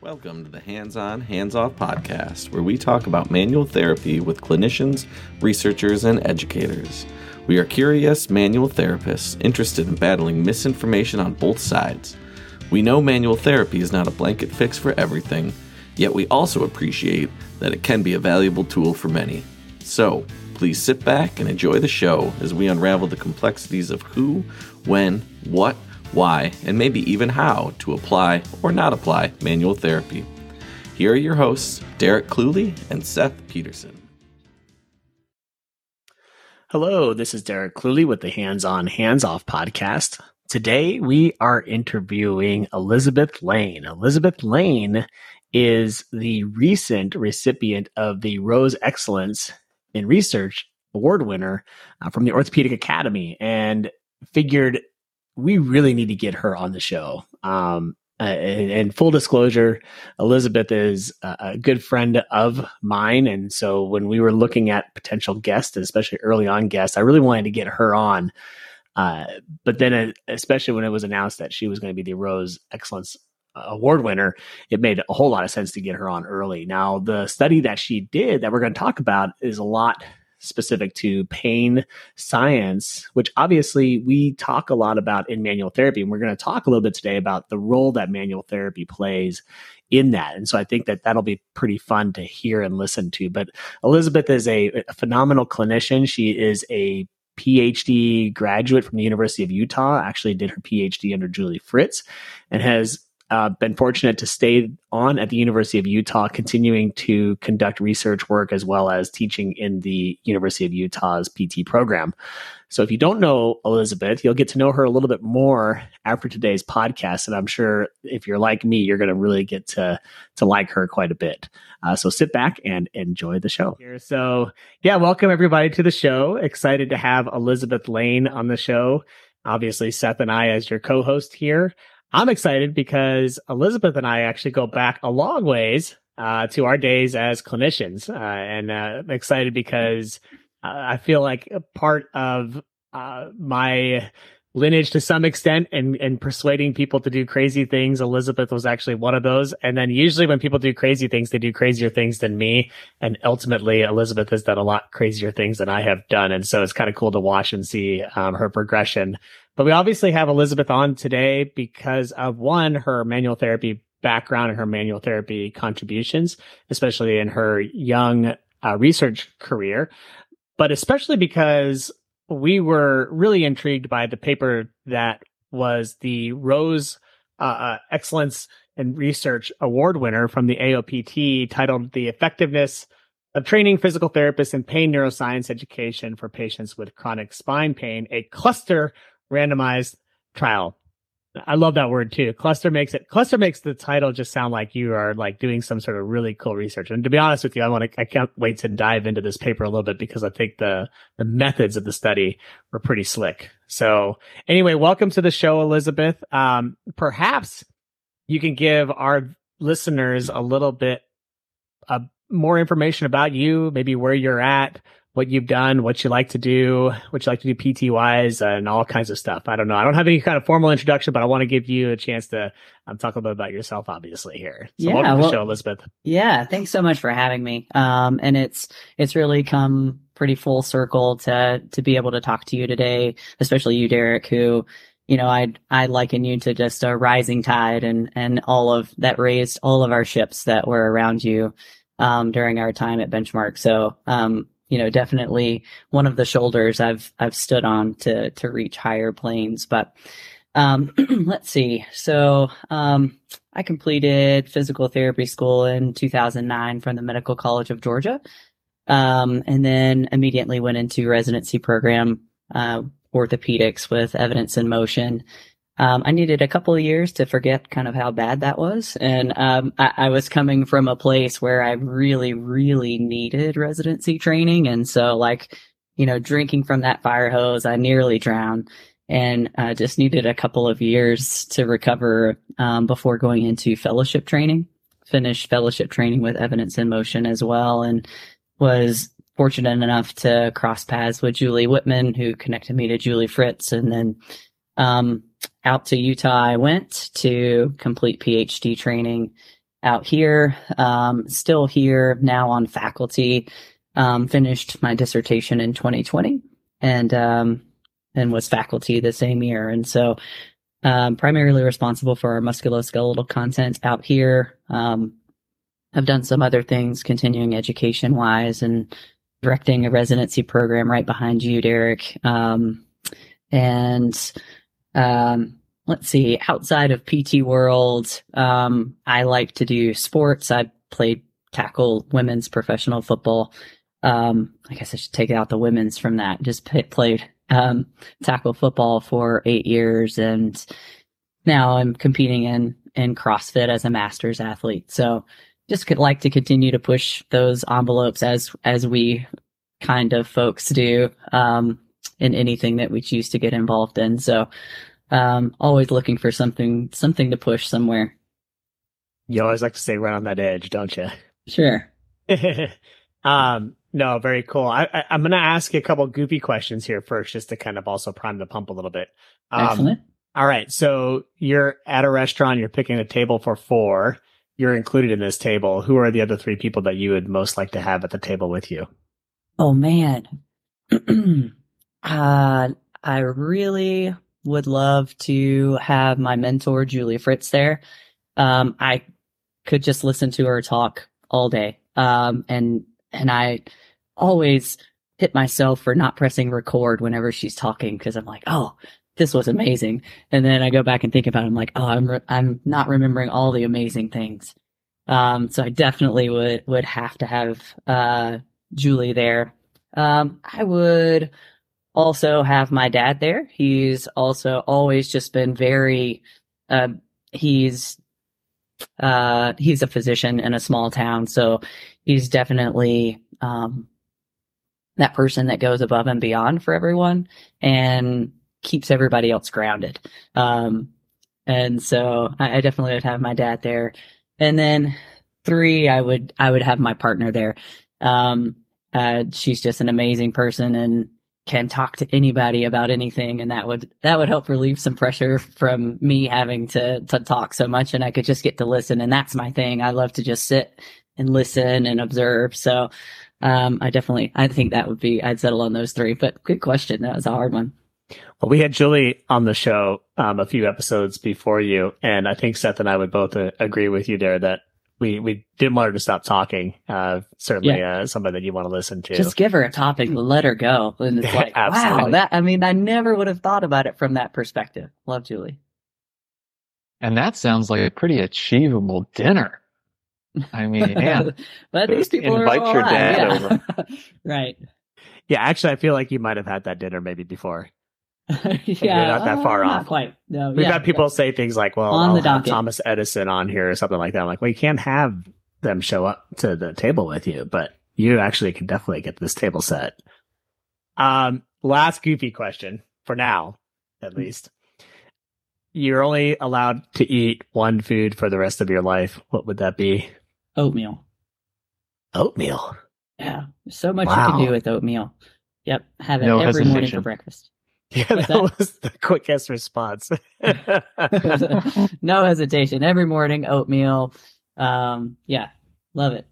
Welcome to the Hands On, Hands Off podcast, where we talk about manual therapy with clinicians, researchers, and educators. We are curious manual therapists interested in battling misinformation on both sides. We know manual therapy is not a blanket fix for everything, yet we also appreciate that it can be a valuable tool for many. So, please sit back and enjoy the show as we unravel the complexities of who, when, what, why, and maybe even how to apply or not apply manual therapy. Here are your hosts, Derek Clewley and Seth Peterson. Hello, this is Derek Clewley with the Hands On, Hands Off podcast. Today we are interviewing Elizabeth Lane. Elizabeth Lane is the recent recipient of the Rose Excellence in Research Award winner uh, from the Orthopedic Academy and figured we really need to get her on the show. Um, uh, and, and, full disclosure, Elizabeth is a, good friend of mine. And so when we were looking at potential guests, especially early on guests, I really wanted to get her on. Uh, but then, uh, especially when it was announced that she was going to be the Rose Excellence Award winner, it made a whole lot of sense to get her on early. Now, the study that she did that we're going to talk about is a lot specific to pain science, which obviously we talk a lot about in manual therapy. And we're going to talk a little bit today about the role that manual therapy plays in that. And so I think that that'll be pretty fun to hear and listen to. But Elizabeth is a, a phenomenal clinician. She is a PhD graduate from the University of Utah, actually did her PhD under Julie Fritz, and has uh, been fortunate to stay on at the University of Utah, continuing to conduct research work as well as teaching in the University of Utah's PT program. So if you don't know Elizabeth, you'll get to know her a little bit more after today's podcast. And I'm sure if you're like me, you're going to really get to, to like her quite a bit. Uh, so sit back and enjoy the show. So yeah, welcome everybody to the show. Excited to have Elizabeth Lane on the show. Obviously, Seth and I as your co-host here. I'm excited because Elizabeth and I actually go back a long ways uh, to our days as clinicians, uh, and uh, I'm excited because uh, I feel like a part of uh, my lineage to some extent and and persuading people to do crazy things. Elizabeth was actually one of those. And then usually when people do crazy things they do crazier things than me. And ultimately elizabeth has done a lot crazier things than i have done. And so it's kind of cool to watch and see um, her progression but we obviously have elizabeth on today because of one her manual therapy background and her manual therapy contributions especially in her young uh, research career but especially because we were really intrigued by the paper that was the Rose uh, uh, Excellence in Research Award winner from the AOPT titled The Effectiveness of Training Physical Therapists in Pain Neuroscience Education for Patients with Chronic Spine Pain, a cluster randomized trial. I love that word too. Cluster makes it cluster makes the title just sound like you are like doing some sort of really cool research. And to be honest with you, I want to I can't wait to dive into this paper a little bit because I think the the methods of the study were pretty slick. So anyway, welcome to the show, Elizabeth. Um, perhaps you can give our listeners a little bit uh, more information about you, maybe where you're at, what you've done, what you like to do, what you like to do PT wise, and all kinds of stuff. I don't know. I don't have any kind of formal introduction, but I want to give you a chance to um, talk a little bit about yourself, obviously here. So yeah, welcome to well, the show, Elizabeth. Yeah, thanks so much for having me. Um, and it's it's really come pretty full circle to to be able to talk to you today, especially you, Derek, who you know, I I liken you to just a rising tide, and and all of that raised all of our ships that were around you um, during our time at Benchmark. So um, you know, definitely one of the shoulders I've I've stood on to to reach higher planes. But um, let's see. So um, I completed physical therapy school in 2009 from the Medical College of Georgia, um, and then immediately went into residency program uh, orthopedics with Evidence in Motion um, I needed a couple of years to forget kind of how bad that was. And um, I, I, was coming from a place where I really, really needed residency training. And so, like, you know, drinking from that fire hose, I nearly drowned and uh, just needed a couple of years to recover um, before going into fellowship training. Finished fellowship training with Evidence in Motion as well, and was fortunate enough to cross paths with Julie Whitman, who connected me to Julie Fritz, and then um, out to Utah I went to complete PhD training out here. Um, still here now on faculty. Um, finished my dissertation in 2020 and um, and was faculty the same year. And so um, primarily responsible for our musculoskeletal content out here. Um, I've done some other things, continuing education wise, and directing a residency program right behind you, Derek. Um, and um, let's see, outside of PT World, um, I like to do sports. I played tackle women's professional football. Um, I guess I should take out the women's from that. Just p- played um, tackle football for eight years, and now I'm competing in in CrossFit as a masters athlete. So just could like to continue to push those envelopes as as we kind of folks do um, in anything that we choose to get involved in. So um, always looking for something something to push somewhere. You always like to stay right on that edge, don't you? Sure. um, no, very cool. I, I, am going to ask you a couple goofy questions here first, just to kind of also prime the pump a little bit. Um, Excellent. All right. So you're at a restaurant, you're picking a table for four. You're included in this table. Who are the other three people that you would most like to have at the table with you? Oh man. uh, I really would love to have my mentor, Julie Fritz, there. Um, I could just listen to her talk all day. Um, and, and I always hit myself for not pressing record whenever she's talking because I'm like, oh, this was amazing. And then I go back and think about it. I'm like, oh, I'm, re- I'm not remembering all the amazing things. Um, so I definitely would, would have to have, uh, Julie there. Um, I would also have my dad there. He's also always just been very, uh, he's, uh, he's a physician in a small town. So he's definitely, um, that person that goes above and beyond for everyone and keeps everybody else grounded. Um, and so I, I definitely would have my dad there. And then three, I would, I would have my partner there. Um, uh, she's just an amazing person and can talk to anybody about anything. And that would, that would help relieve some pressure from me having to, to talk so much and I could just get to listen. And that's my thing. I love to just sit and listen and observe. So, um, I definitely, I think that would be, I'd settle on those three, but good question. That was a hard one. Well, we had Julie on the show um, a few episodes before you, and I think Seth and I would both uh, agree with you there that we we didn't want her to stop talking. Uh, certainly, yeah. uh, somebody that you want to listen to. Just give her a topic, let her go, and it's like, wow, that. I mean, I never would have thought about it from that perspective. Love Julie. And that sounds like a pretty achievable dinner. I mean, man, but these people invite are your dad yeah. over. right. Yeah, actually, I feel like you might have had that dinner maybe before. yeah, not that far uh, off. Not quite. No, We've yeah, had people yeah. say things like, "Well, On I'll the have docket. Thomas Edison on here" or something like that. I'm like, "Well, you can't have them show up to the table with you, but you actually can definitely get this table set." Um, last goofy question for now, at Hmm. least. You're only allowed to eat one food for the rest of your life. What would that be? oatmeal. Oatmeal. Yeah, so much Wow. you can do with oatmeal. Yep, have it No every morning for breakfast. Yeah, that, that? was the quickest response. no hesitation. Every morning, oatmeal. Um, yeah, love it.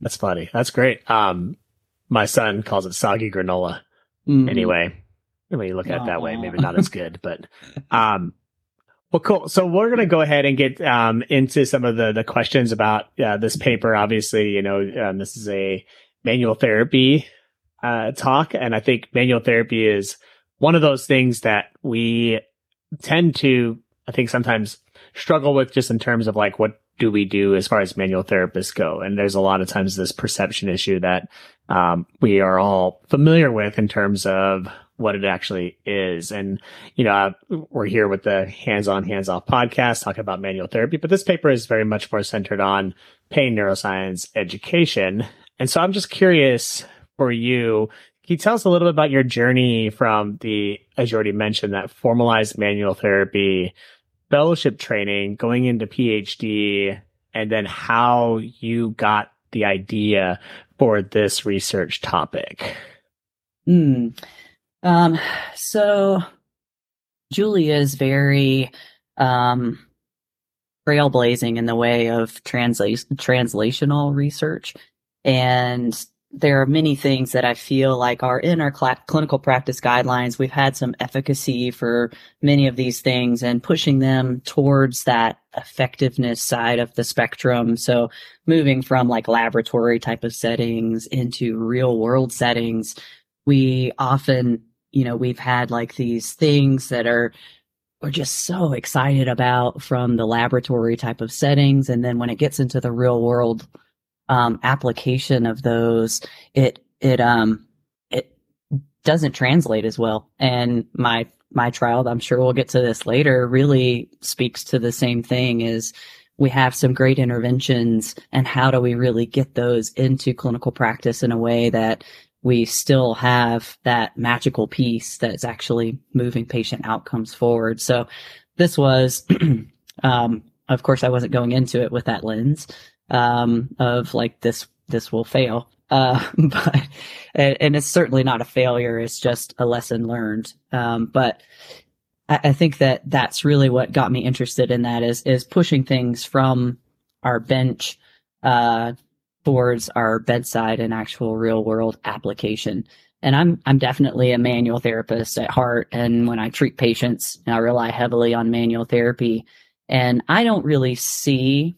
That's funny. That's great. Um, my son calls it soggy granola. Mhm. Anyway, when you look at it that way, maybe not as good, but, um, well, cool. So we're going to go ahead and get, um, into some of the, the questions about, uh, this paper. Obviously, you know, um, this is a manual therapy, uh, talk. And I think manual therapy is one of those things that we tend to, I think sometimes struggle with just in terms of like, what do we do as far as manual therapists go? And there's a lot of times this perception issue that, um, we are all familiar with in terms of what it actually is. And, you know, uh, we're here with the hands on, hands off podcast talking about manual therapy, but this paper is very much more centered on pain neuroscience education. And so I'm just curious for you, can you tell us a little bit about your journey from the, as you already mentioned, that formalized manual therapy fellowship training, going into PhD, and then how you got the idea for this research topic? Hmm. Um, so Julia is very, um, trailblazing in the way of translate translational research. And there are many things that I feel like are in our cl- clinical practice guidelines. We've had some efficacy for many of these things and pushing them towards that effectiveness side of the spectrum. So moving from like laboratory type of settings into real world settings, we often, you know, we've had like these things that are we're just so excited about from the laboratory type of settings. And then when it gets into the real world um, application of those, it it um it doesn't translate as well. And my my trial, I'm sure we'll get to this later, really speaks to the same thing is we have some great interventions and how do we really get those into clinical practice in a way that we still have that magical piece that's actually moving patient outcomes forward. So this was, um, of course, I wasn't going into it with that lens um, of like this this will fail. Uh, but and, it's certainly not a failure. It's just a lesson learned. Um, but I, I, think that that's really what got me interested in that is is pushing things from our bench uh, towards our bedside and actual real world application. And I'm I'm definitely a manual therapist at heart. And when I treat patients, I rely heavily on manual therapy. And I don't really see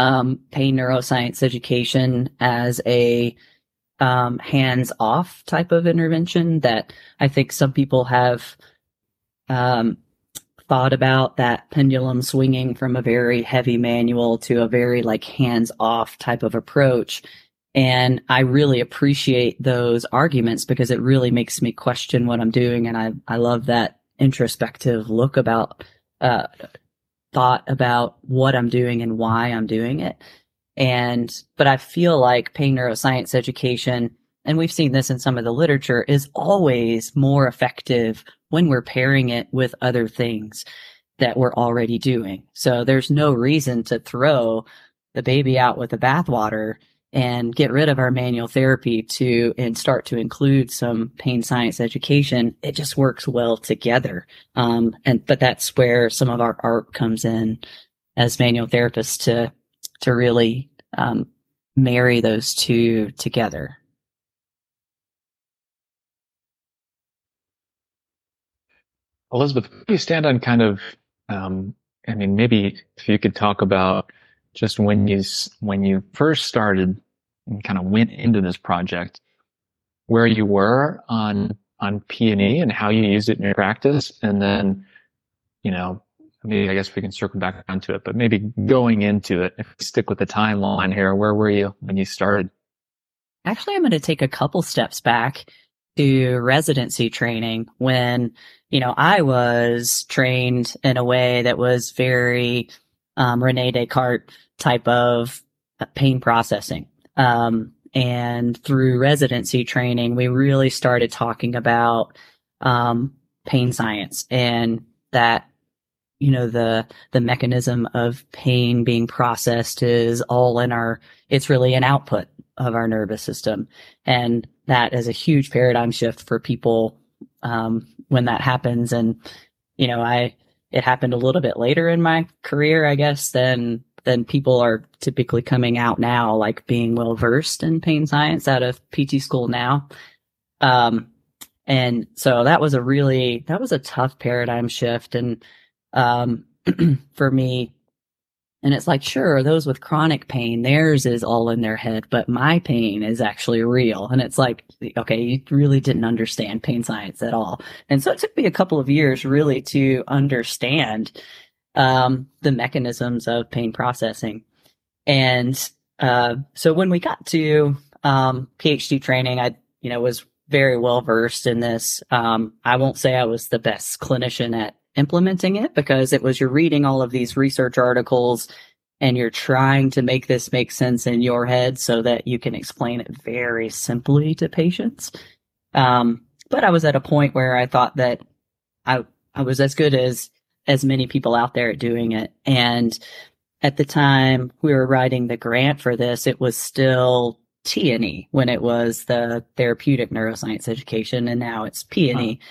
um, pain neuroscience education as a um, hands off type of intervention that I think some people have um, thought about that pendulum swinging from a very heavy manual to a very like hands off type of approach. And I really appreciate those arguments because it really makes me question what I'm doing. And I, I love that introspective look about, uh, thought about what I'm doing and why I'm doing it. And, but I feel like pain neuroscience education, and we've seen this in some of the literature, is always more effective when we're pairing it with other things that we're already doing. So there's no reason to throw the baby out with the bathwater and get rid of our manual therapy to and start to include some pain science education, it just works well together. Um, and but that's where some of our art comes in as manual therapists to to really um, marry those two together. Elizabeth, you stand on kind of, um, I mean, maybe if you could talk about just when you when you first started and kind of went into this project, where you were on on P and E and how you used it in your practice, and then you know maybe I guess we can circle back onto it, but maybe going into it, if we stick with the timeline here, where were you when you started? Actually, I'm going to take a couple steps back to residency training when, you know, I was trained in a way that was very um, Rene Descartes type of uh, pain processing. Um, and through residency training, we really started talking about um, pain science and that you know the the mechanism of pain being processed is all in our it's really an output of our nervous system and that is a huge paradigm shift for people um, when that happens and you know i it happened a little bit later in my career, I guess, than than people are typically coming out now, like being well versed in pain science out of PT school now. Um, and so that was a really that was a tough paradigm shift, and um, for me, and it's like, sure, those with chronic pain, theirs is all in their head, but my pain is actually real. And it's like, okay, you really didn't understand pain science at all. And so it took me a couple of years really to understand um, the mechanisms of pain processing. And uh, so when we got to um, PhD training, I, you know, was very well versed in this. Um, I won't say I was the best clinician at implementing it because it was you're reading all of these research articles and you're trying to make this make sense in your head so that you can explain it very simply to patients. Um, but I was at a point where I thought that I I was as good as as many people out there at doing it. And at the time we were writing the grant for this, it was still T&E when it was the therapeutic neuroscience education, and now it's P&E. Huh.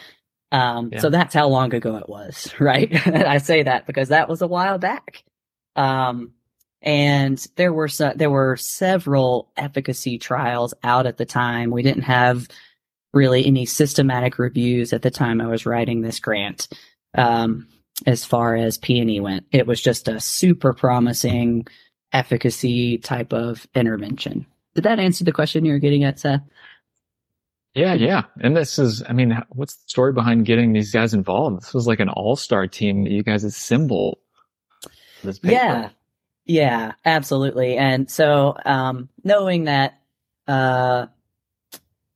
Um, yeah. so that's how long ago it was, right? I say that because that was a while back. Um, and there were so, there were several efficacy trials out at the time. We didn't have really any systematic reviews at the time I was writing this grant. Um, as far as P&E went, it was just a super promising efficacy type of intervention. Did that answer the question you were getting at, Seth? Yeah, yeah. And this is, I mean, what's the story behind getting these guys involved? This was like an all star team that you guys assembled. Yeah, yeah, absolutely. And so, um, knowing that, uh,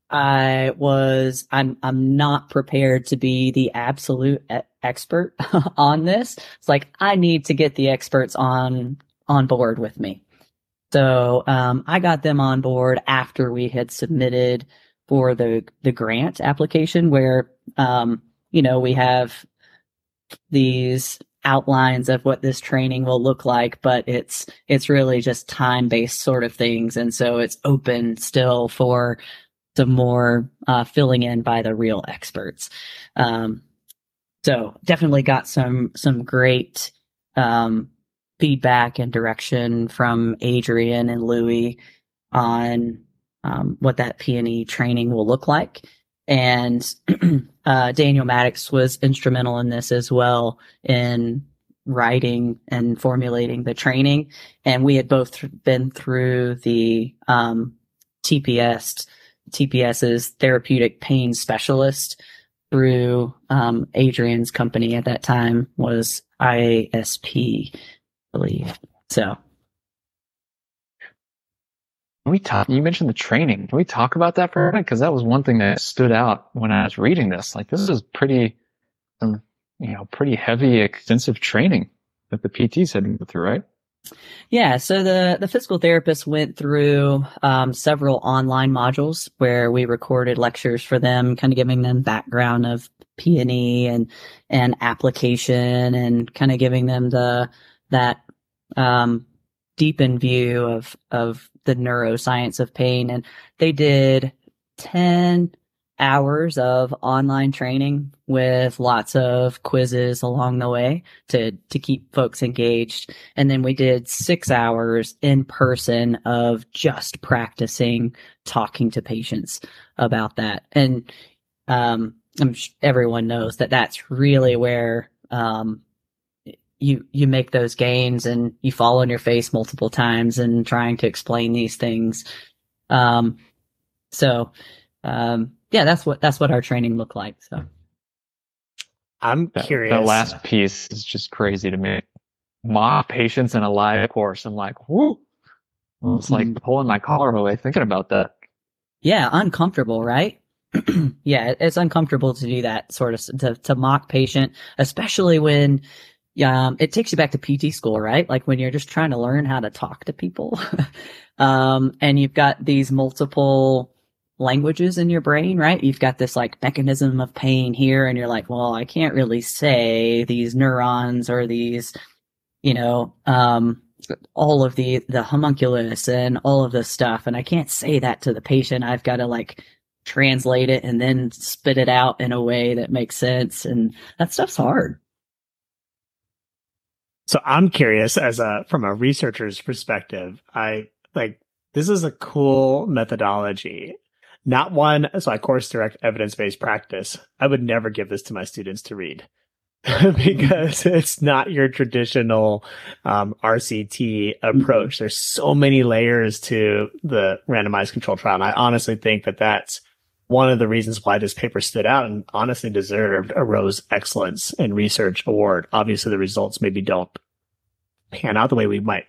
I was, I'm, I'm not prepared to be the absolute e- expert on this. It's like, I need to get the experts on, on board with me. So, um, I got them on board after we had submitted for the, the grant application where, um, you know, we have these outlines of what this training will look like, but it's it's really just time based sort of things, and so it's open still for some more uh, filling in by the real experts. Um, so definitely got some some great um, feedback and direction from Adriaan and Louie on um, what that P&E training will look like. And uh, Daniel Maddox was instrumental in this as well in writing and formulating the training. And we had both been through the um, TPS. TPS is therapeutic pain specialist through um, Adriaan's company at that time was IASP, I believe. So can we talk? You mentioned the training. Can we talk about that for a minute? Because that was one thing that stood out when I was reading this. Like, this is pretty, um, you know, pretty heavy, extensive training that the PTs had to go through, right? Yeah, so the the physical therapist went through um, several online modules where we recorded lectures for them, kind of giving them background of P and E and and application, and kind of giving them the that um, deepened view of of the neuroscience of pain. And they did 10 hours of online training with lots of quizzes along the way to, to keep folks engaged. And then we did six hours in person of just practicing talking to patients about that. And, um, I'm, everyone knows that that's really where, um, you you make those gains and you fall on your face multiple times and trying to explain these things. Um, so um, yeah, that's what that's what our training looked like. So I'm that, curious. The last piece is just crazy to me. Mock patients in a live course. I'm like, whoo. It's like mm-hmm. pulling my collar away thinking about that. Yeah, uncomfortable, right? yeah, it's uncomfortable to do that sort of to, to mock patient, especially when um, it takes you back to PT school, right? Like when you're just trying to learn how to talk to people. um, and you've got these multiple languages in your brain, right? You've got this like mechanism of pain here and you're like, well, I can't really say these neurons or these, you know, um, all of the, the homunculus and all of this stuff. And I can't say that to the patient. I've got to like translate it and then spit it out in a way that makes sense. And that stuff's hard. So I'm curious as a from a researcher's perspective, I like this is a cool methodology. Not one so I course direct evidence-based practice. I would never give this to my students to read. because it's not your traditional um, RCT approach. There's so many layers to the randomized control trial. And I honestly think that that's one of the reasons why this paper stood out and honestly deserved a Rose Excellence in Research Award. Obviously, the results maybe don't pan out the way we might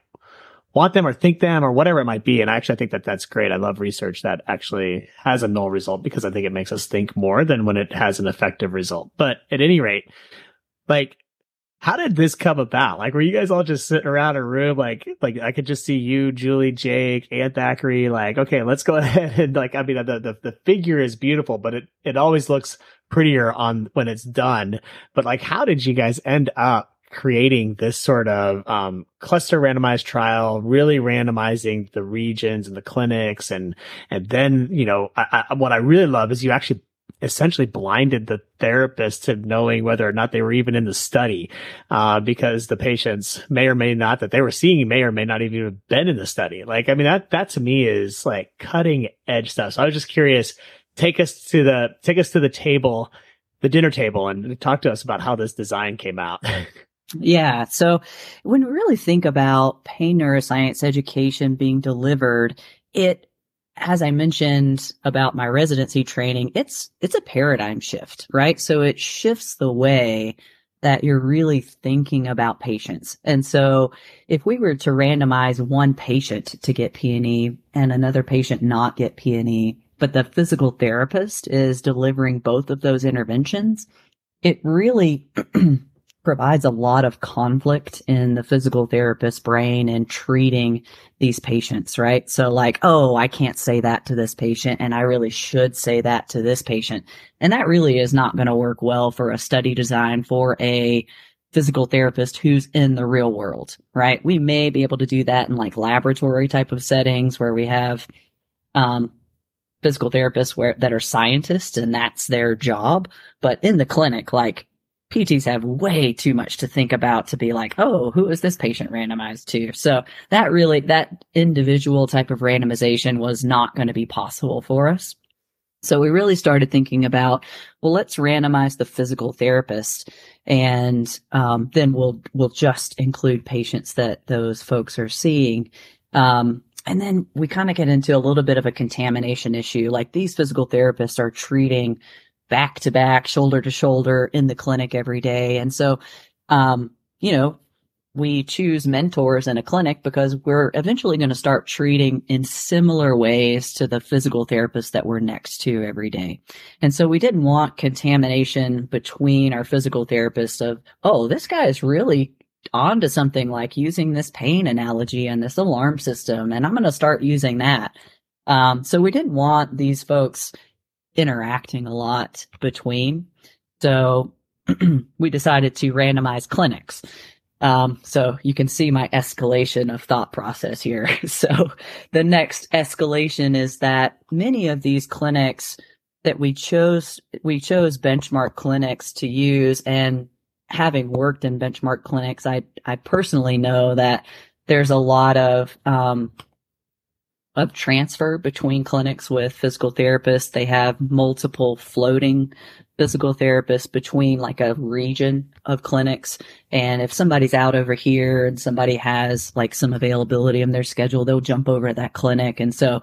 want them or think them or whatever it might be. And I actually, I think that that's great. I love research that actually has a null result because I think it makes us think more than when it has an effective result. But at any rate, like how did this come about? Like, were you guys all just sitting around a room? Like, like I could just see you, Julie, Jake, and Thackeray. Like, okay, let's go ahead and like, I mean, the, the, the figure is beautiful, but it, it always looks prettier on when it's done. But like, how did you guys end up creating this sort of, um, cluster randomized trial, really randomizing the regions and the clinics. And, and then, you know, I, I, what I really love is you actually essentially blinded the therapist to knowing whether or not they were even in the study, uh, because the patients may or may not that they were seeing may or may not even have been in the study. Like, I mean, that, that to me is like cutting edge stuff. So I was just curious, take us to the, take us to the table, the dinner table and talk to us about how this design came out. Yeah. So when we really think about pain neuroscience education being delivered, it, as I mentioned about my residency training, it's, it's a paradigm shift, right? So it shifts the way that you're really thinking about patients. And so if we were to randomize one patient to get PNE and another patient not get PNE, but the physical therapist is delivering both of those interventions, it really provides a lot of conflict in the physical therapist brain and treating these patients, right? So like, oh, I can't say that to this patient and I really should say that to this patient. And that really is not going to work well for a study design for a physical therapist who's in the real world, right? We may be able to do that in like laboratory type of settings where we have, um, physical therapists where that are scientists and that's their job. But in the clinic, like PTs have way too much to think about to be like, oh, who is this patient randomized to? So that really, that individual type of randomization was not going to be possible for us. So we really started thinking about, well, let's randomize the physical therapist and um, then we'll, we'll just include patients that those folks are seeing. Um, and then we kind of get into a little bit of a contamination issue. Like these physical therapists are treating back to back, shoulder to shoulder in the clinic every day. And so, um, you know, we choose mentors in a clinic because we're eventually going to start treating in similar ways to the physical therapist that we're next to every day. And so we didn't want contamination between our physical therapists of, oh, this guy is really onto something like using this pain analogy and this alarm system. And I'm going to start using that. Um, so we didn't want these folks interacting a lot between. So we decided to randomize clinics. Um, so you can see my escalation of thought process here. so the next escalation is that many of these clinics that we chose, we chose benchmark clinics to use and having worked in benchmark clinics, I, I personally know that there's a lot of, um, of transfer between clinics with physical therapists. They have multiple floating physical therapists between like a region of clinics. And if somebody's out over here and somebody has like some availability in their schedule, they'll jump over at that clinic. And so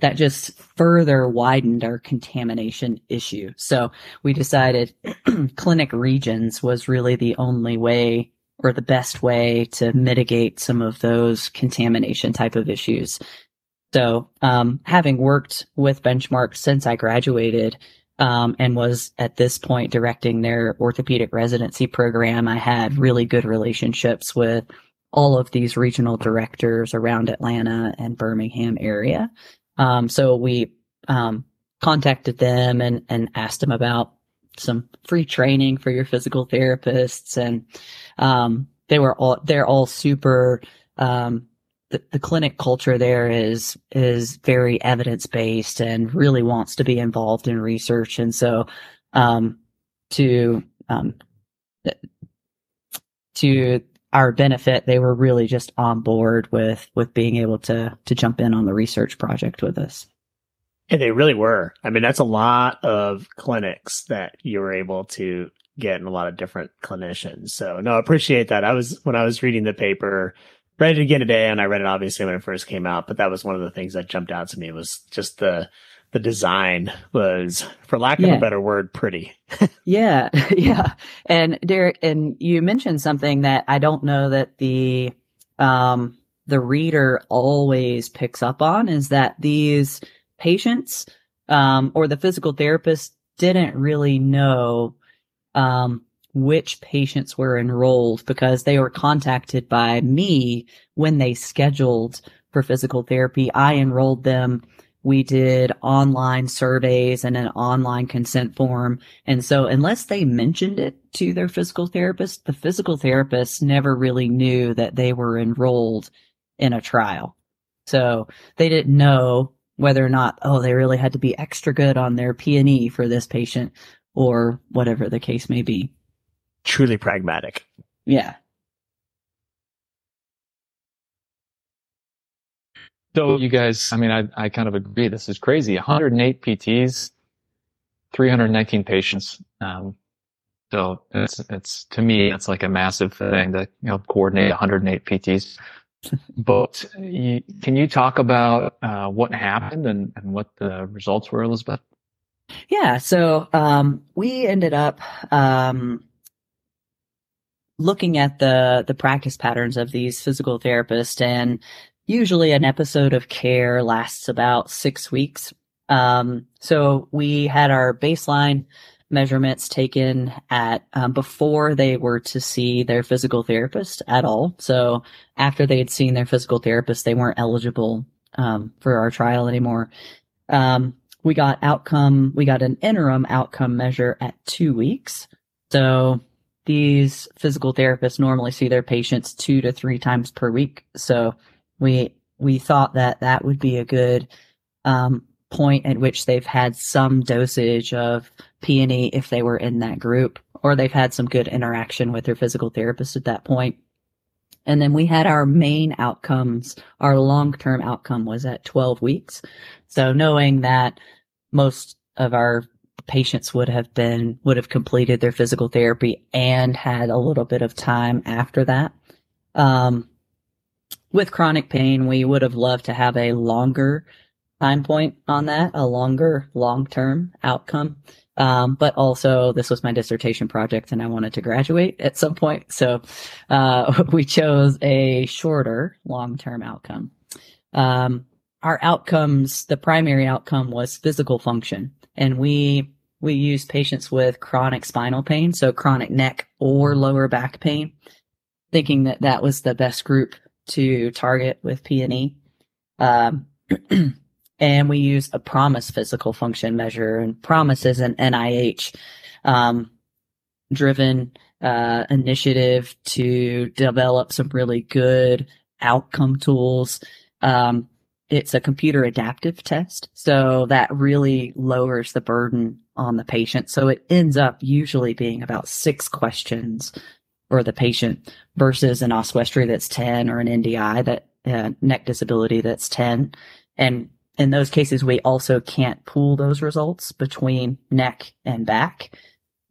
that just further widened our contamination issue. So we decided clinic regions was really the only way or the best way to mitigate some of those contamination type of issues. So, um, having worked with Benchmark since I graduated, um, and was at this point directing their orthopedic residency program, I had really good relationships with all of these regional directors around Atlanta and Birmingham area. Um, so we, um, contacted them and, and asked them about some free training for your physical therapists. And, um, they were all, they're all super, um, the, the clinic culture there is is very evidence based and really wants to be involved in research. And so um, to um, to our benefit they were really just on board with with being able to to jump in on the research project with us. And they really were. I mean that's a lot of clinics that you were able to get in a lot of different clinicians. So no I appreciate that. I was when i was reading the paper read it again today, and I read it obviously when it first came out. But that was one of the things that jumped out to me was just the the design was, for lack of yeah. a better word, pretty. yeah, yeah. And Derek, and you mentioned something that I don't know that the um the reader always picks up on is that these patients um or the physical therapist didn't really know um which patients were enrolled because they were contacted by me when they scheduled for physical therapy. I enrolled them. We did online surveys and an online consent form. And so unless they mentioned it to their physical therapist, the physical therapist never really knew that they were enrolled in a trial. So they didn't know whether or not, oh, they really had to be extra good on their P and E for this patient or whatever the case may be. Truly pragmatic. Yeah. So you guys, I mean, I, I kind of agree. This is crazy. 108 PTs, 319 patients. Um, so it's, it's, to me, it's like a massive thing to, you know, coordinate 108 PTs. but you, can you talk about, uh, what happened and, and what the results were, Elizabeth? Yeah. So, um, we ended up, um, looking at the, the practice patterns of these physical therapists and usually an episode of care lasts about six weeks. Um, so we had our baseline measurements taken at um, before they were to see their physical therapist at all. So after they had seen their physical therapist, they weren't eligible um, for our trial anymore. Um, we got outcome. We got an interim outcome measure at two weeks. So these physical therapists normally see their patients two to three times per week. So we we thought that that would be a good um, point at which they've had some dosage of P&E if they were in that group, or they've had some good interaction with their physical therapist at that point. And then we had our main outcomes. Our long-term outcome was at 12 weeks. So knowing that most of our patients would have been, would have completed their physical therapy and had a little bit of time after that. Um, with chronic pain, we would have loved to have a longer time point on that, a longer long term outcome. Um, but also this was my dissertation project and I wanted to graduate at some point. So, uh, we chose a shorter long term outcome. Um, our outcomes, the primary outcome was physical function and we, we use patients with chronic spinal pain. So chronic neck or lower back pain, thinking that that was the best group to target with P&E. Um, and we use a PROMIS physical function measure and PROMIS is an NIH um, driven uh, initiative to develop some really good outcome tools. Um, it's a computer adaptive test, so that really lowers the burden on the patient. So it ends up usually being about six questions for the patient versus an oswestry that's 10 or an NDI that uh, neck disability that's 10. And in those cases, we also can't pool those results between neck and back.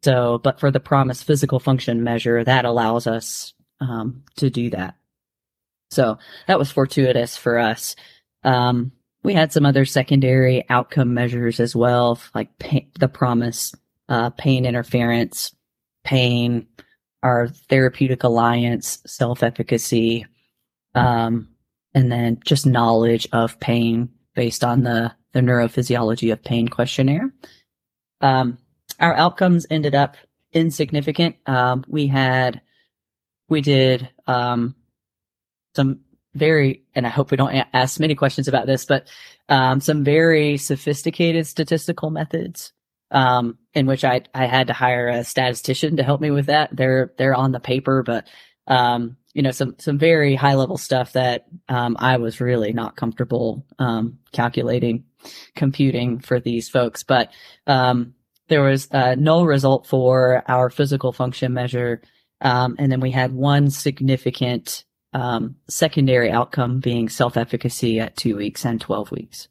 So, but for the PROMIS physical function measure, that allows us um, to do that. So that was fortuitous for us. Um, we had some other secondary outcome measures as well, like pain, the PROMIS, uh, pain interference, pain, our therapeutic alliance, self efficacy, um, and then just knowledge of pain based on the, the neurophysiology of pain questionnaire. Um, our outcomes ended up insignificant. Um, we had, we did, um, some very, and I hope we don't ask many questions about this, but, um, some very sophisticated statistical methods, um, in which I, I had to hire a statistician to help me with that. They're, they're on the paper, but, um, you know, some, some very high level stuff that, um, I was really not comfortable, um, calculating, computing for these folks. But, um, there was a null result for our physical function measure. Um, and then we had one significant, um, secondary outcome being self efficacy at two weeks and 12 weeks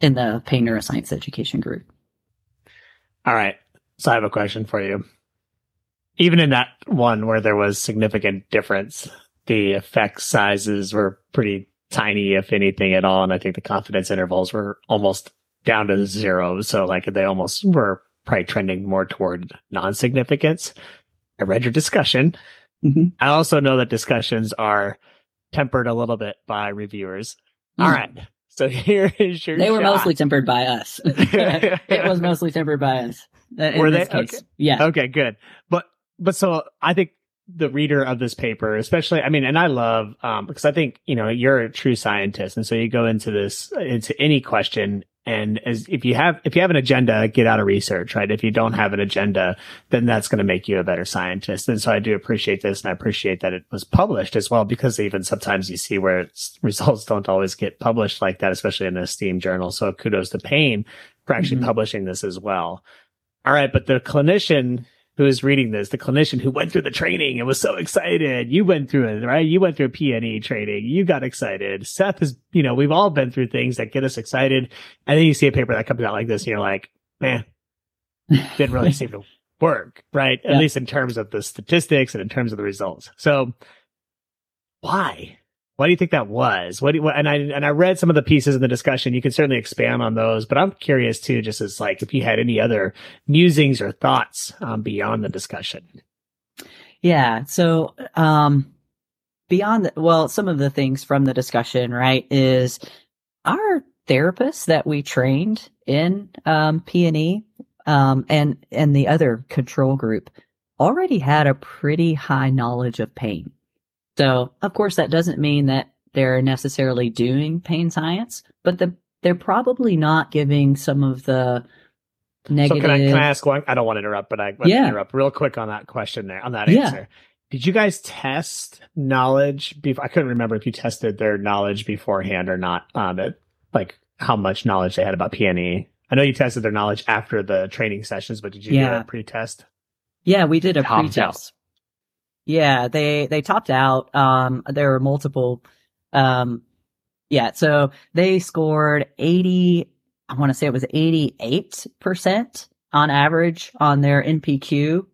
in the pain neuroscience education group. All right. So I have a question for you even in that one where there was significant difference, the effect sizes were pretty tiny, if anything at all. And I think the confidence intervals were almost down to zero. So like they almost were probably trending more toward non-significance. I read your discussion. Mm-hmm. I also know that discussions are tempered a little bit by reviewers. Mm. All right. So here is your. They shot. were mostly tempered by us. it was mostly tempered by us. were they? Okay. Yeah. Okay. Good. But but so I think the reader of this paper, especially, I mean, and I love, um, because I think, you know, you're a true scientist. And so you go into this, into any question And as if you have if you have an agenda, get out of research, right? If you don't have an agenda, then that's going to make you a better scientist. And so I do appreciate this, and I appreciate that it was published as well, because even sometimes you see where results don't always get published like that, especially in a esteemed journal. So kudos to Pain for actually mm-hmm. publishing this as well. All right, but the clinician who is reading this, the clinician who went through the training and was so excited. You went through it, right? You went through PNE training. You got excited. Seth is, you know, we've all been through things that get us excited. And then you see a paper that comes out like this and you're like, man, didn't really seem to work, right? Yeah. At least in terms of the statistics and in terms of the results. So why? What do you think that was? What, do you, and I and I read some of the pieces in the discussion. You can certainly expand on those, but I'm curious too, just as like if you had any other musings or thoughts um, beyond the discussion. Yeah. So um, beyond the, well, some of the things from the discussion, right, is our therapists that we trained in um, PNE um, and and the other control group already had a pretty high knowledge of pain. So, of course, that doesn't mean that they're necessarily doing pain science, but the, they're probably not giving some of the negative. So can I, can I ask one? I don't want to interrupt, but I want yeah. to interrupt real quick on that question there, on that answer. Yeah. Did you guys test knowledge? Before, I couldn't remember if you tested their knowledge beforehand or not. Um, it, like how much knowledge they had about PNE. I know you tested their knowledge after the training sessions, but did you yeah. do a pre-test? Yeah, we did a pre-test. Yeah, they they topped out. Um, there were multiple. Um, yeah, so they scored eighty. I want to say it was eighty eight percent on average on their NPQ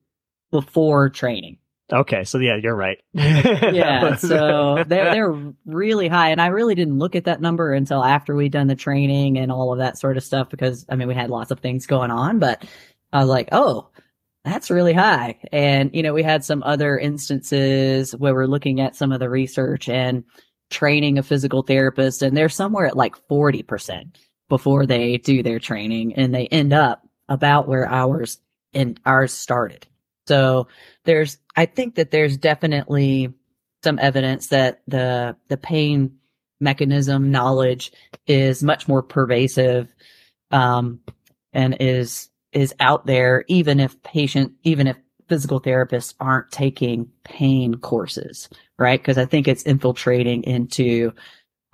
before training. Okay, so yeah, you're right. yeah, so they're they're really high, and I really didn't look at that number until after we'd done the training and all of that sort of stuff because I mean we had lots of things going on, but I was like, oh, that's really high. And, you know, we had some other instances where we're looking at some of the research and training a physical therapist, and they're somewhere at like 40% before they do their training, and they end up about where ours and ours started. So there's, I think that there's definitely some evidence that the, the pain mechanism knowledge is much more pervasive, um, and is is out there, even if patient, even if physical therapists aren't taking pain courses, right? Because I think it's infiltrating into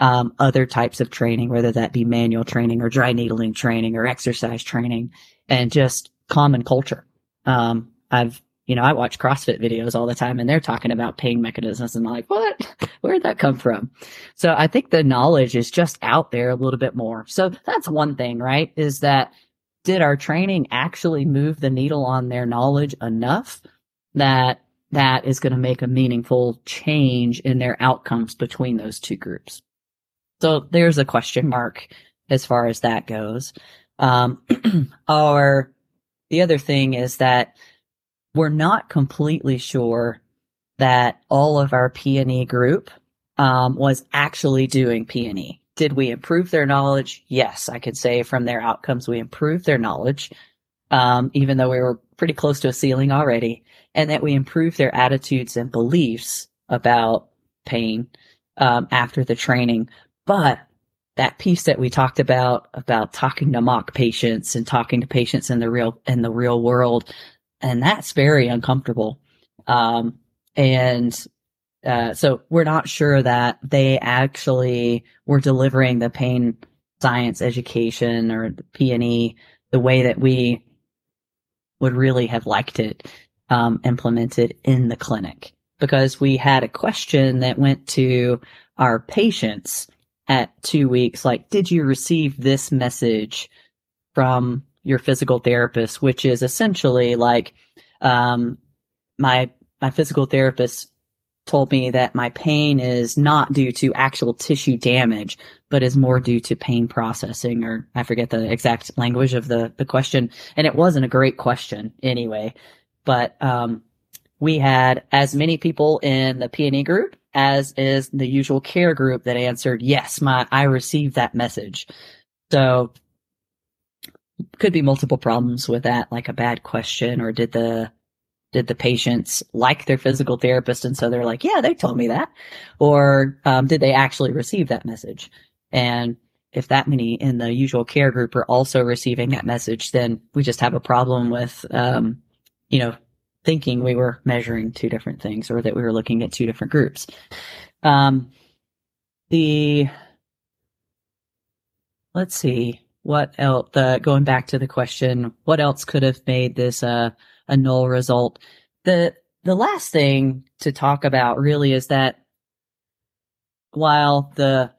um, other types of training, whether that be manual training or dry needling training or exercise training and just common culture. Um, I've, you know, I watch CrossFit videos all the time and they're talking about pain mechanisms and I'm like, what? Where'd that come from? So I think the knowledge is just out there a little bit more. So that's one thing, right? Is that did our training actually move the needle on their knowledge enough that that is going to make a meaningful change in their outcomes between those two groups? So there's a question mark as far as that goes. Um, our, the other thing is that we're not completely sure that all of our PNE group um, was actually doing PNE. Did we improve their knowledge? Yes, I could say from their outcomes, we improved their knowledge, um, even though we were pretty close to a ceiling already, and that we improved their attitudes and beliefs about pain um, after the training. But that piece that we talked about about talking to mock patients and talking to patients in the real in the real world, and that's very uncomfortable. Um, and uh, so we're not sure that they actually were delivering the pain science education or the PNE the way that we would really have liked it um, implemented in the clinic. Because we had a question that went to our patients at two weeks, like, did you receive this message from your physical therapist? Which is essentially like, um, my my physical therapist told me that my pain is not due to actual tissue damage, but is more due to pain processing, or I forget the exact language of the, the question. And it wasn't a great question anyway. But um, we had as many people in the PNE group as is the usual care group that answered, yes, my I received that message. So could be multiple problems with that, like a bad question, or did the did the patients like their physical therapist and so they're like yeah they told me that or um, did they actually receive that message and if that many in the usual care group are also receiving that message, then we just have a problem with, um, you know, thinking we were measuring two different things or that we were looking at two different groups. Um, the let's see what else. The going back to the question, what else could have made this a a null result? The the last thing to talk about really is that while the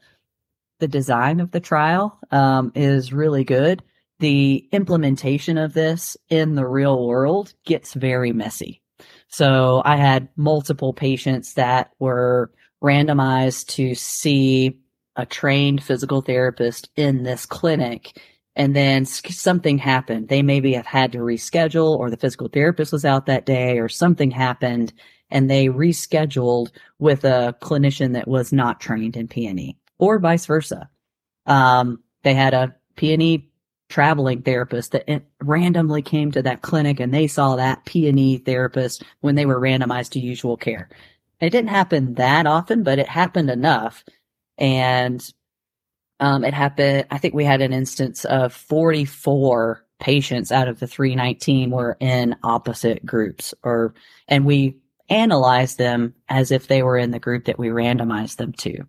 the design of the trial um, is really good, the implementation of this in the real world gets very messy. So I had multiple patients that were randomized to see a trained physical therapist in this clinic and then something happened. They maybe have had to reschedule or the physical therapist was out that day or something happened and they rescheduled with a clinician that was not trained in PNE or vice versa. Um, they had a PNE traveling therapist that randomly came to that clinic and they saw that PNE therapist when they were randomized to usual care. It didn't happen that often, but it happened enough. And um, it happened, I think we had an instance of 44 patients out of the 319 were in opposite groups or, and we analyzed them as if they were in the group that we randomized them to.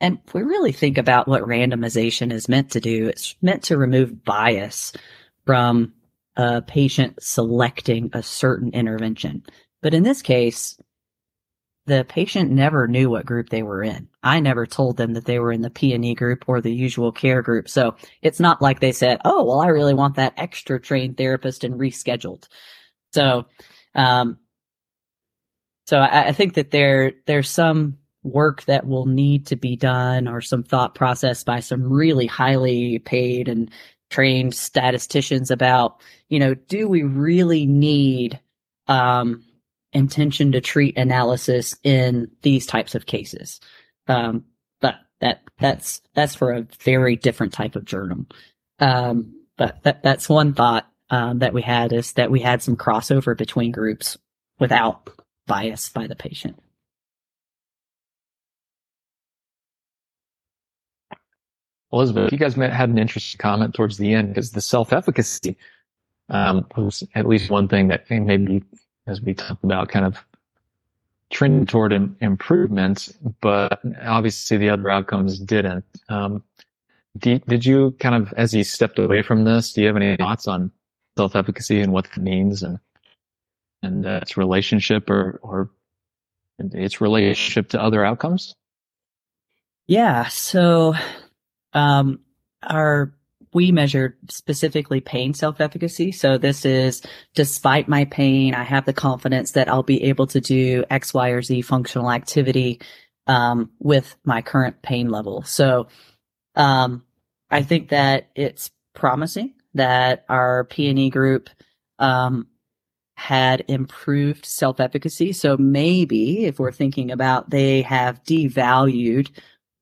And we really think about what randomization is meant to do, it's meant to remove bias from a patient selecting a certain intervention. But in this case, the patient never knew what group they were in. I never told them that they were in the PNE group or the usual care group. So it's not like they said, Oh, well, I really want that extra trained therapist and rescheduled. So, um, so I, I think that there, there's some work that will need to be done or some thought process by some really highly paid and trained statisticians about, you know, do we really need, um, intention to treat analysis in these types of cases. Um, but that that's that's for a very different type of journal. Um, but that that's one thought um, that we had is that we had some crossover between groups without bias by the patient. Elizabeth, you guys had an interesting comment towards the end because the self-efficacy um, was at least one thing that maybe as we talked about, kind of trending toward Im- improvements, but obviously the other outcomes didn't. Um, did, did you kind of, as you stepped away from this, do you have any thoughts on self-efficacy and what that means and, and uh, its relationship or, or its relationship to other outcomes? Yeah. So, um, our we measured specifically pain self-efficacy. So this is despite my pain, I have the confidence that I'll be able to do X, Y, or Z functional activity um, with my current pain level. So um, I think that it's promising that our PNE group um, had improved self-efficacy. So maybe if we're thinking about they have devalued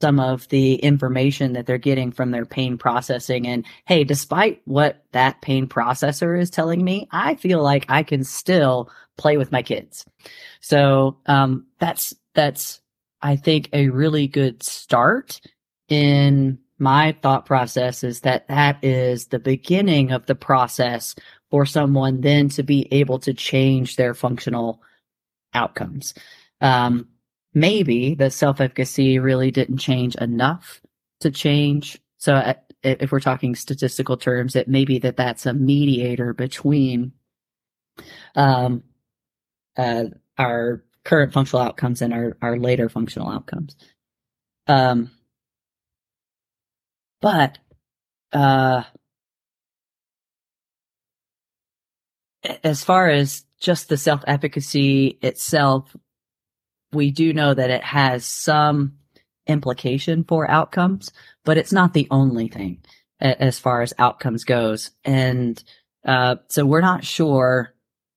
some of the information that they're getting from their pain processing. And hey, despite what that pain processor is telling me, I feel like I can still play with my kids. So, um, that's, that's, I think a really good start in my thought process is that that is the beginning of the process for someone then to be able to change their functional outcomes. Um, maybe the self efficacy really didn't change enough to change. So uh, if we're talking statistical terms, it may be that that's a mediator between um, uh, our current functional outcomes and our, our later functional outcomes. Um, but uh, as far as just the self efficacy itself, we do know that it has some implication for outcomes, but it's not the only thing as far as outcomes goes. And uh, so we're not sure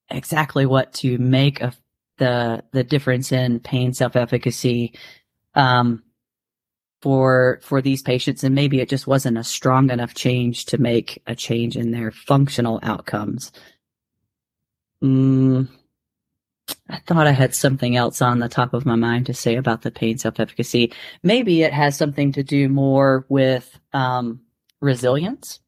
exactly what to make of the the difference in pain self-efficacy um, for for these patients, and maybe it just wasn't a strong enough change to make a change in their functional outcomes. Mm, I thought I had something else on the top of my mind to say about the pain self efficacy. Maybe it has something to do more with um, resilience.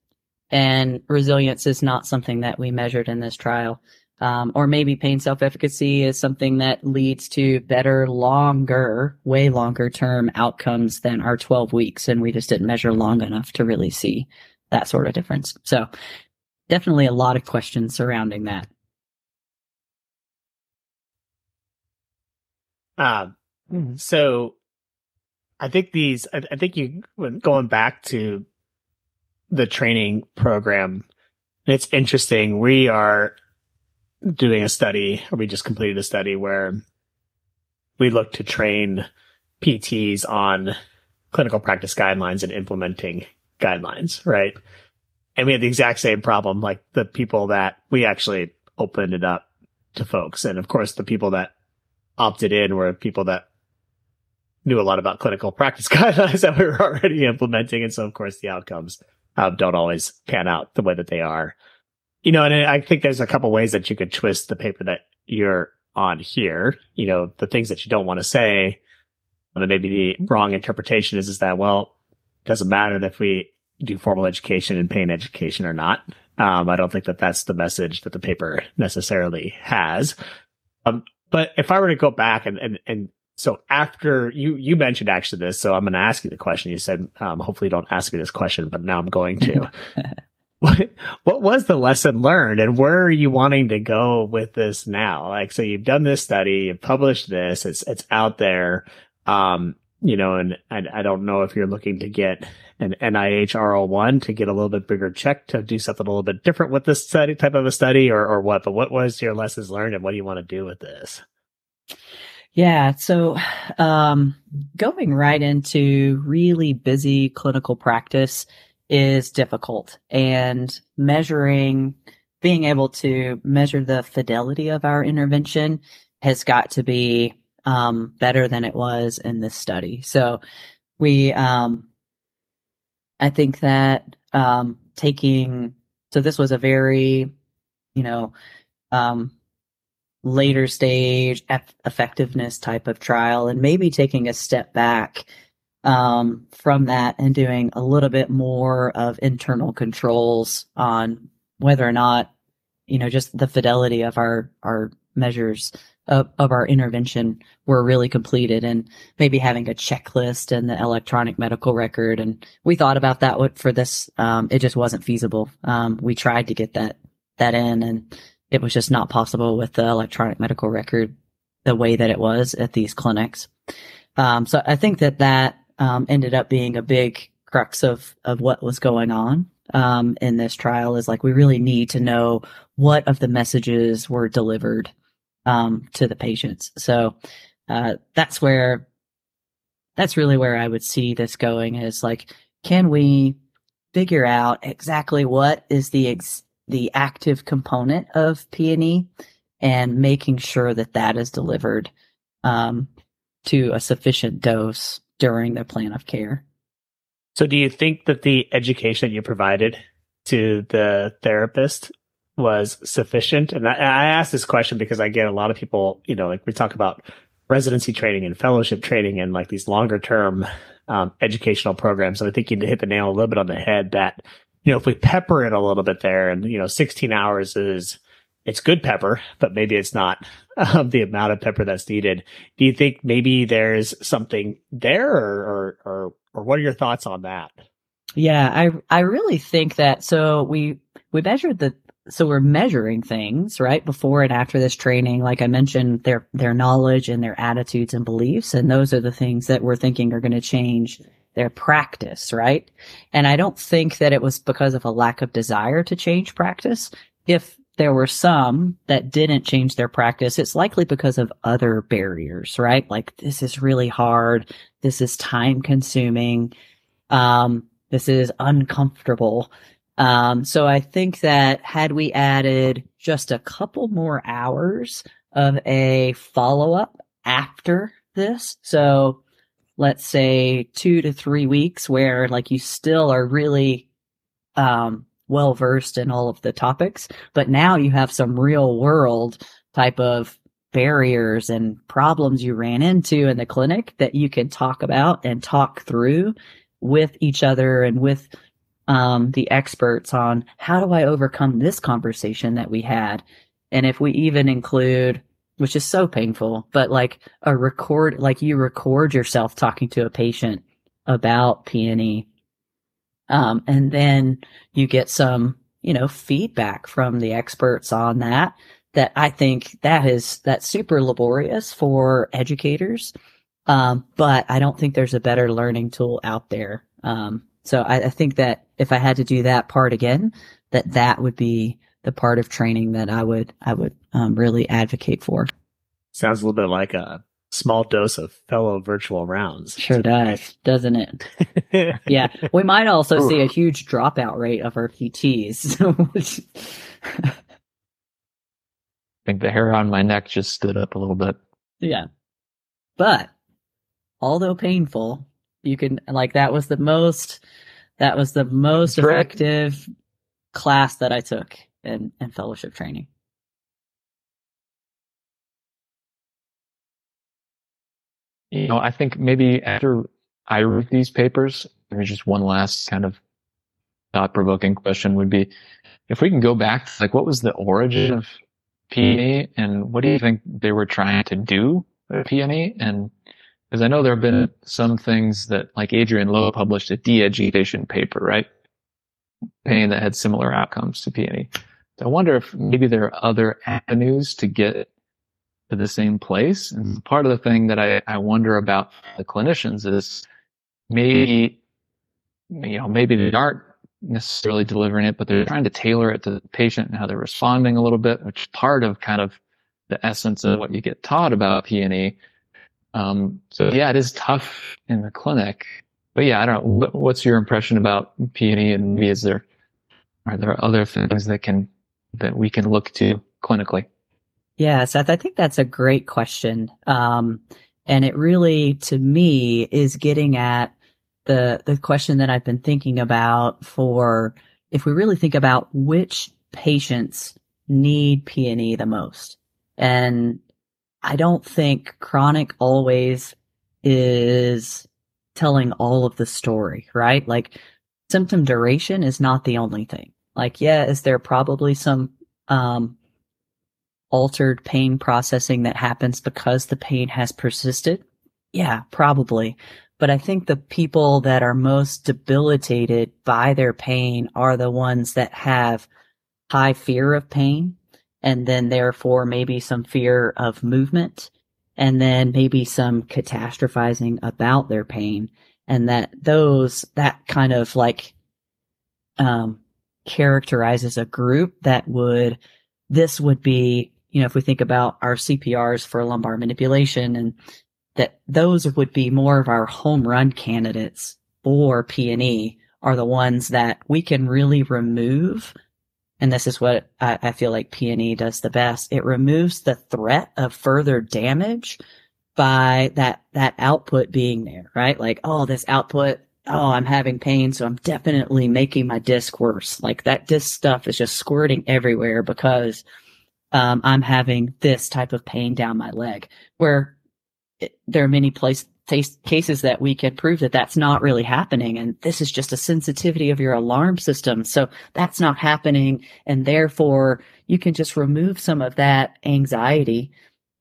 And resilience is not something that we measured in this trial. Um, or maybe pain self efficacy is something that leads to better, longer, way longer term outcomes than our 12 weeks. And we just didn't measure long enough to really see that sort of difference. So definitely a lot of questions surrounding that. Um, so I think these, I, I think you, going back to the training program, it's interesting. We are doing a study, or we just completed a study where we look to train PTs on clinical practice guidelines and implementing guidelines, right? And we had the exact same problem, like the people that we actually opened it up to folks. And of course, the people that opted in were people that knew a lot about clinical practice guidelines that we were already implementing. And so, of course, the outcomes uh, don't always pan out the way that they are. You know, and I think there's a couple ways that you could twist the paper that you're on here. You know, the things that you don't want to say, then maybe the wrong interpretation is, is that, well, it doesn't matter if we do formal education and pain education or not. Um, I don't think that that's the message that the paper necessarily has. Um, but if I were to go back and, and, and so after you, you mentioned actually this, so I'm going to ask you the question. You said, um, hopefully don't ask me this question, but now I'm going to. what, what was the lesson learned and where are you wanting to go with this now? Like, so you've done this study, you've published this, it's, it's out there. Um, you know, and I, I don't know if you're looking to get an NIH R01 to get a little bit bigger check to do something a little bit different with this study type of a study or, or what, but what was your lessons learned and what do you want to do with this? Yeah. So, um, going right into really busy clinical practice is difficult and measuring, being able to measure the fidelity of our intervention has got to be, um, better than it was in this study. So we, um, I think that um, taking so this was a very, you know, um, later stage eff- effectiveness type of trial, and maybe taking a step back um, from that and doing a little bit more of internal controls on whether or not, you know, just the fidelity of our our measures of, of our intervention were really completed and maybe having a checklist and the electronic medical record. And we thought about that for this. Um, it just wasn't feasible. Um, we tried to get that, that in and it was just not possible with the electronic medical record the way that it was at these clinics. Um, so I think that that, um, ended up being a big crux of, of what was going on. Um, in this trial is like we really need to know what of the messages were delivered um, to the patients. So uh, that's where that's really where I would see this going is like, can we figure out exactly what is the ex- the active component of PNE and making sure that that is delivered um, to a sufficient dose during the plan of care. So, do you think that the education that you provided to the therapist was sufficient? And I, I ask this question because I get a lot of people, you know, like we talk about residency training and fellowship training and like these longer term um, educational programs. And I think you hit the nail a little bit on the head that, you know, if we pepper it a little bit there and, you know, 16 hours is, it's good pepper, but maybe it's not um, the amount of pepper that's needed. Do you think maybe there's something there or, or, or, or what are your thoughts on that? Yeah, I, I really think that, so we, we measured the so we're measuring things right before and after this training. Like i mentioned their their knowledge and their attitudes and beliefs and those are the things that we're thinking are going to change their practice right? And i don't think that it was because of a lack of desire to change practice. If there were some that didn't change their practice it's likely because of other barriers right? Like this is really hard. This is time consuming. Um this is uncomfortable um, so I think that had we added just a couple more hours of a follow up after this, so let's say two to three weeks where like you still are really, um, well versed in all of the topics, but now you have some real world type of barriers and problems you ran into in the clinic that you can talk about and talk through with each other and with um, the experts on how do I overcome this conversation that we had. And if we even include, which is so painful, but like a record, like you record yourself talking to a patient about PNE. Um, and then you get some, you know, feedback from the experts on that, that I think that is, that's super laborious for educators. Um, but I don't think there's a better learning tool out there. Um, so I, I, think that if I had to do that part again, that that would be the part of training that I would I would um, really advocate for. Sounds a little bit like a small dose of fellow virtual rounds. Sure does, doesn't it? yeah, we might also see a huge dropout rate of our PTs. I think the hair on my neck just stood up a little bit. Yeah, but although painful, you can like that was the most that was the most effective class that I took in, in fellowship training. You know, I think maybe after I read these papers, there's just one last kind of thought provoking question would be if we can go back to like what was the origin of PNE and what do you think they were trying to do with PNE and because I know there have been some things that, like Adriaan Louw published a de-education paper, right? Pain that had similar outcomes to PNE. So I wonder if maybe there are other avenues to get to the same place. And part of the thing that I, I wonder about the clinicians is maybe, you know, maybe they aren't necessarily delivering it, but they're trying to tailor it to the patient and how they're responding a little bit, which part of kind of the essence of what you get taught about PNE. Um, so yeah, it is tough in the clinic, but yeah, I don't know. What's your impression about PNE and maybe is there, are there other things that can, that we can look to clinically? Yeah, Seth, I think that's a great question. Um, and it really, to me, is getting at the, the question that I've been thinking about for if we really think about which patients need PNE the most. And I don't think chronic always is telling all of the story, right? Like symptom duration is not the only thing. Like, yeah, is there probably some, um, altered pain processing that happens because the pain has persisted? Yeah, probably. But I think the people that are most debilitated by their pain are the ones that have high fear of pain and then therefore maybe some fear of movement and then maybe some catastrophizing about their pain. And that those that kind of like um characterizes a group that would this would be you know if we think about our CPRs for lumbar manipulation and that those would be more of our home run candidates for PNE are the ones that we can really remove and this is what I, I feel like PNE does the best. It removes the threat of further damage by that, that output being there, right? Like, oh, this output, oh, I'm having pain. So I'm definitely making my disc worse. Like that disc stuff is just squirting everywhere because, um, I'm having this type of pain down my leg where it, there are many places cases that we can prove that that's not really happening. And this is just a sensitivity of your alarm system. So that's not happening. And therefore you can just remove some of that anxiety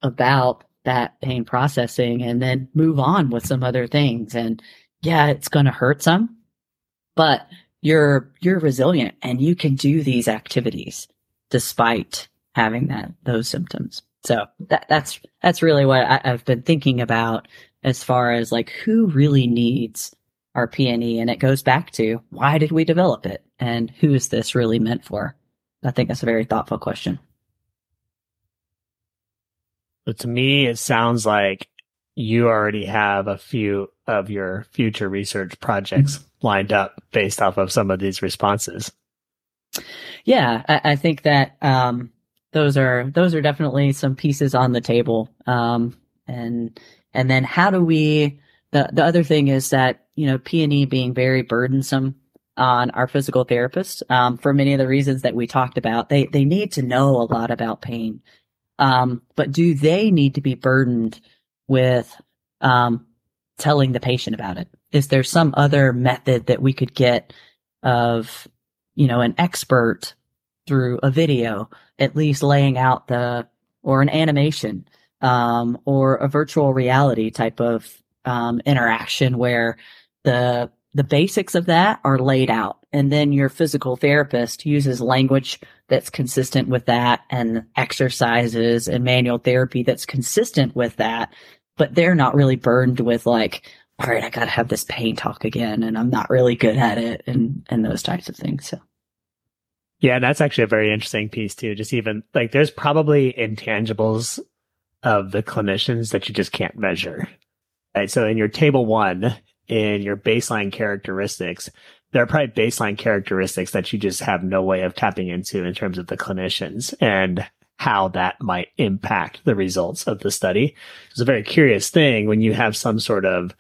about that pain processing and then move on with some other things. And yeah, it's going to hurt some, but you're, you're resilient and you can do these activities despite having that, those symptoms. So that, that's, that's really what I, have been thinking about as far as like who really needs our PNE. And it goes back to why did we develop it and who is this really meant for? I think that's a very thoughtful question. But to me, it sounds like you already have a few of your future research projects lined up based off of some of these responses. Yeah, I, I think that um, those are those are definitely some pieces on the table, um, and and then how do we, the, the other thing is that, you know, PNE being very burdensome on our physical therapists, um, for many of the reasons that we talked about, they, they need to know a lot about pain. Um, but do they need to be burdened with um, telling the patient about it? Is there some other method that we could get of, you know, an expert through a video, at least laying out the, or an animation, um, or a virtual reality type of um, interaction where the the basics of that are laid out. And then your physical therapist uses language that's consistent with that and exercises and manual therapy that's consistent with that but they're not really burned with like all right i gotta have this pain talk again and i'm not really good at it and and those types of things so. Yeah that's actually a very interesting piece too just even like there's probably intangibles of the clinicians that you just can't measure right so in your table one in your baseline characteristics there are probably baseline characteristics that you just have no way of tapping into in terms of the clinicians and how that might impact the results of the study. It's a very curious thing when you have some sort of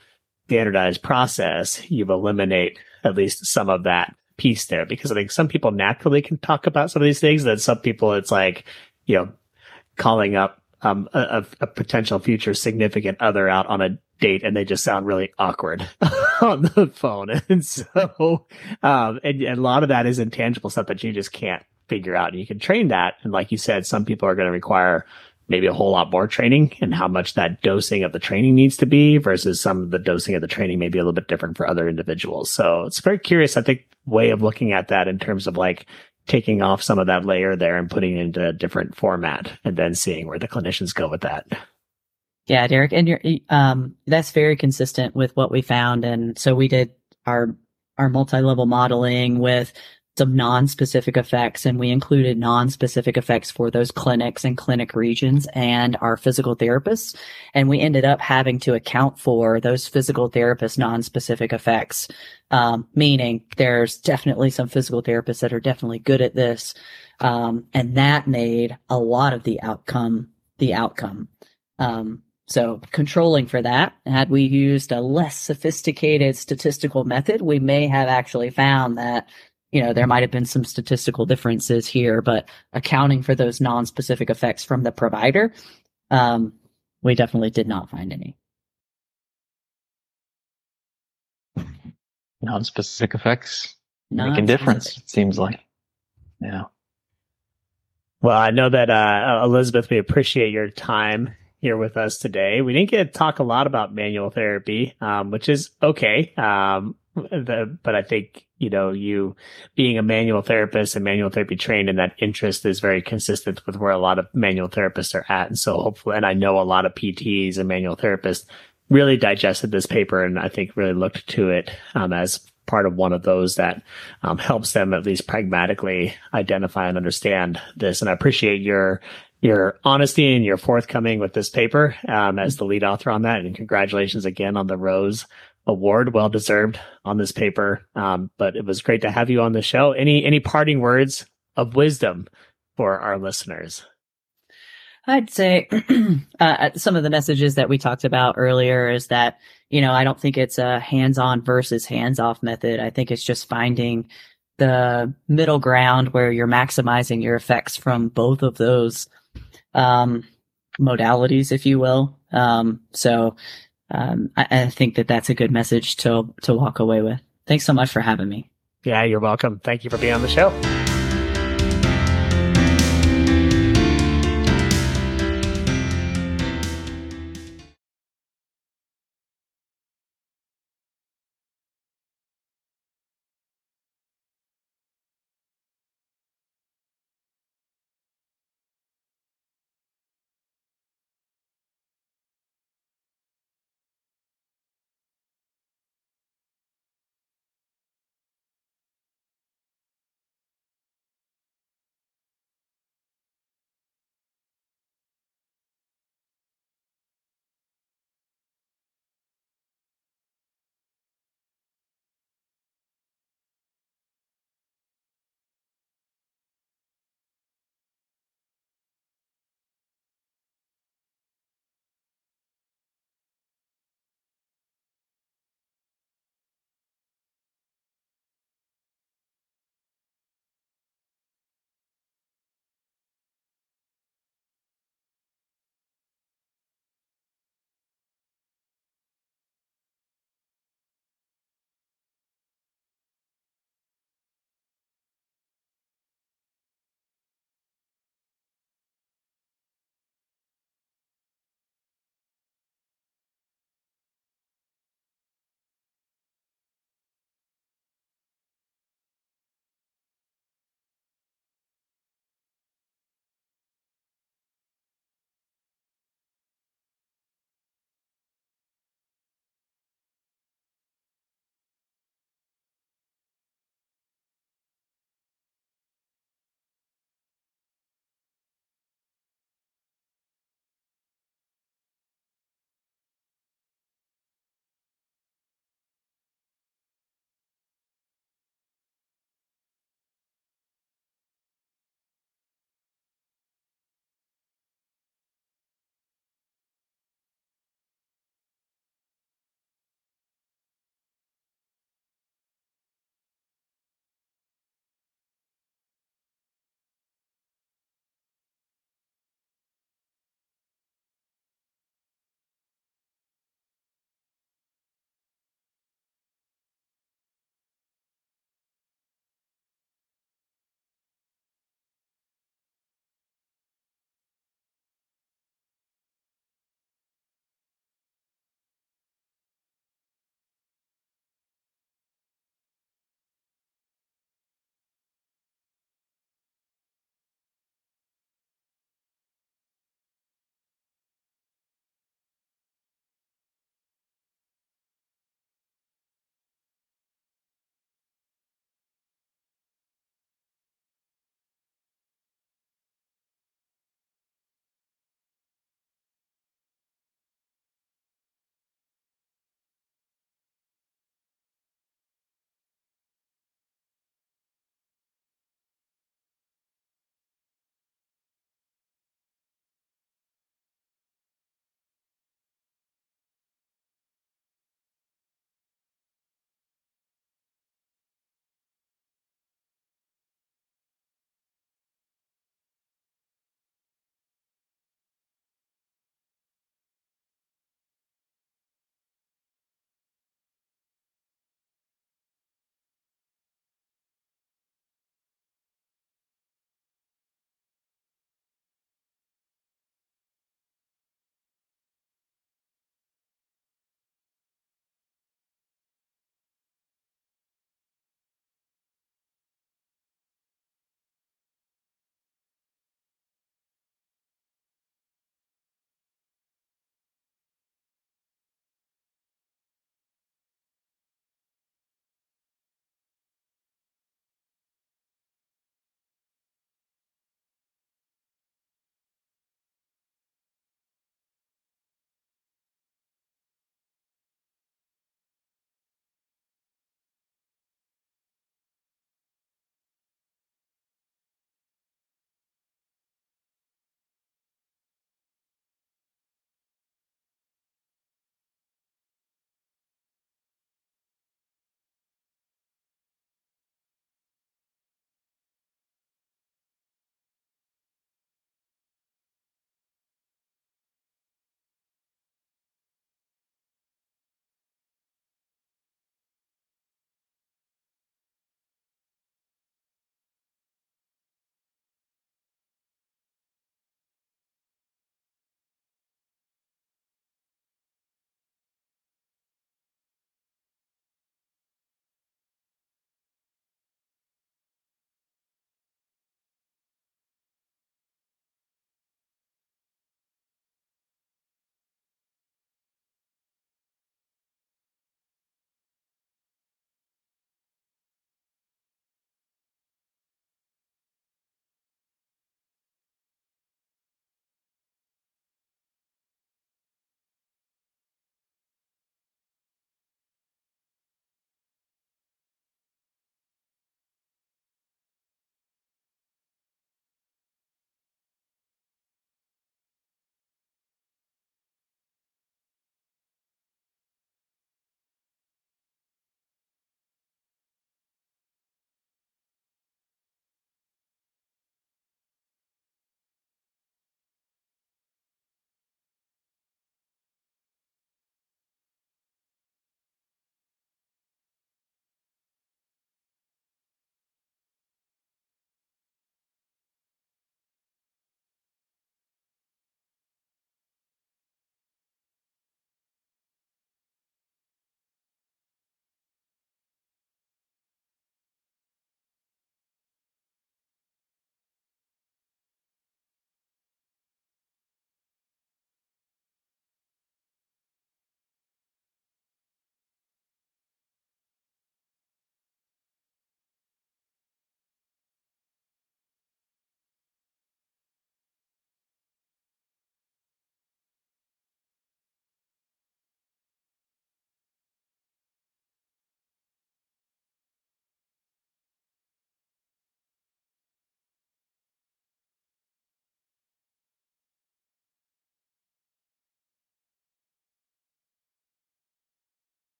standardized process, you eliminate at least some of that piece there because I think some people naturally can talk about some of these things. That some people it's like, you know, calling up um, a, a, potential future significant other out on a date and they just sound really awkward on the phone. And so, um, and, and, a lot of that is intangible stuff that you just can't figure out. And you can train that. And like you said, some people are going to require maybe a whole lot more training and how much that dosing of the training needs to be versus some of the dosing of the training may be a little bit different for other individuals. So it's very curious, I think, way of looking at that in terms of like taking off some of that layer there and putting it into a different format and then seeing where the clinicians go with that. Yeah, Derek, and you're, um, that's very consistent with what we found. And so we did our, our multi-level modeling with some non-specific effects and we included non-specific effects for those clinics and clinic regions and our physical therapists. And we ended up having to account for those physical therapist non-specific effects. Um, meaning there's definitely some physical therapists that are definitely good at this. Um, and that made a lot of the outcome, the outcome. Um, so controlling for that, had we used a less sophisticated statistical method, we may have actually found that, you know, there might have been some statistical differences here, but accounting for those non-specific effects from the provider, um, we definitely did not find any. Non-specific effects non make a difference, it seems like. Yeah. Well, I know that, uh, Elizabeth, we appreciate your time here with us today. We didn't get to talk a lot about manual therapy, um, which is okay. Um, the, but I think, you know, you being a manual therapist and manual therapy trained and that interest is very consistent with where a lot of manual therapists are at. And so hopefully, and I know a lot of PTs and manual therapists really digested this paper and I think really looked to it, um, as part of one of those that um, helps them at least pragmatically identify and understand this. And I appreciate your your honesty and your forthcoming with this paper um, as the lead author on that. And congratulations again on the Rose Award, well deserved on this paper. Um, but it was great to have you on the show. Any any parting words of wisdom for our listeners? I'd say uh, some of the messages that we talked about earlier is that you know I don't think it's a hands-on versus hands-off method. I think it's just finding the middle ground where you're maximizing your effects from both of those um, modalities, if you will. Um, so um, I, I think that that's a good message to to walk away with. Thanks so much for having me. Yeah, you're welcome. Thank you for being on the show.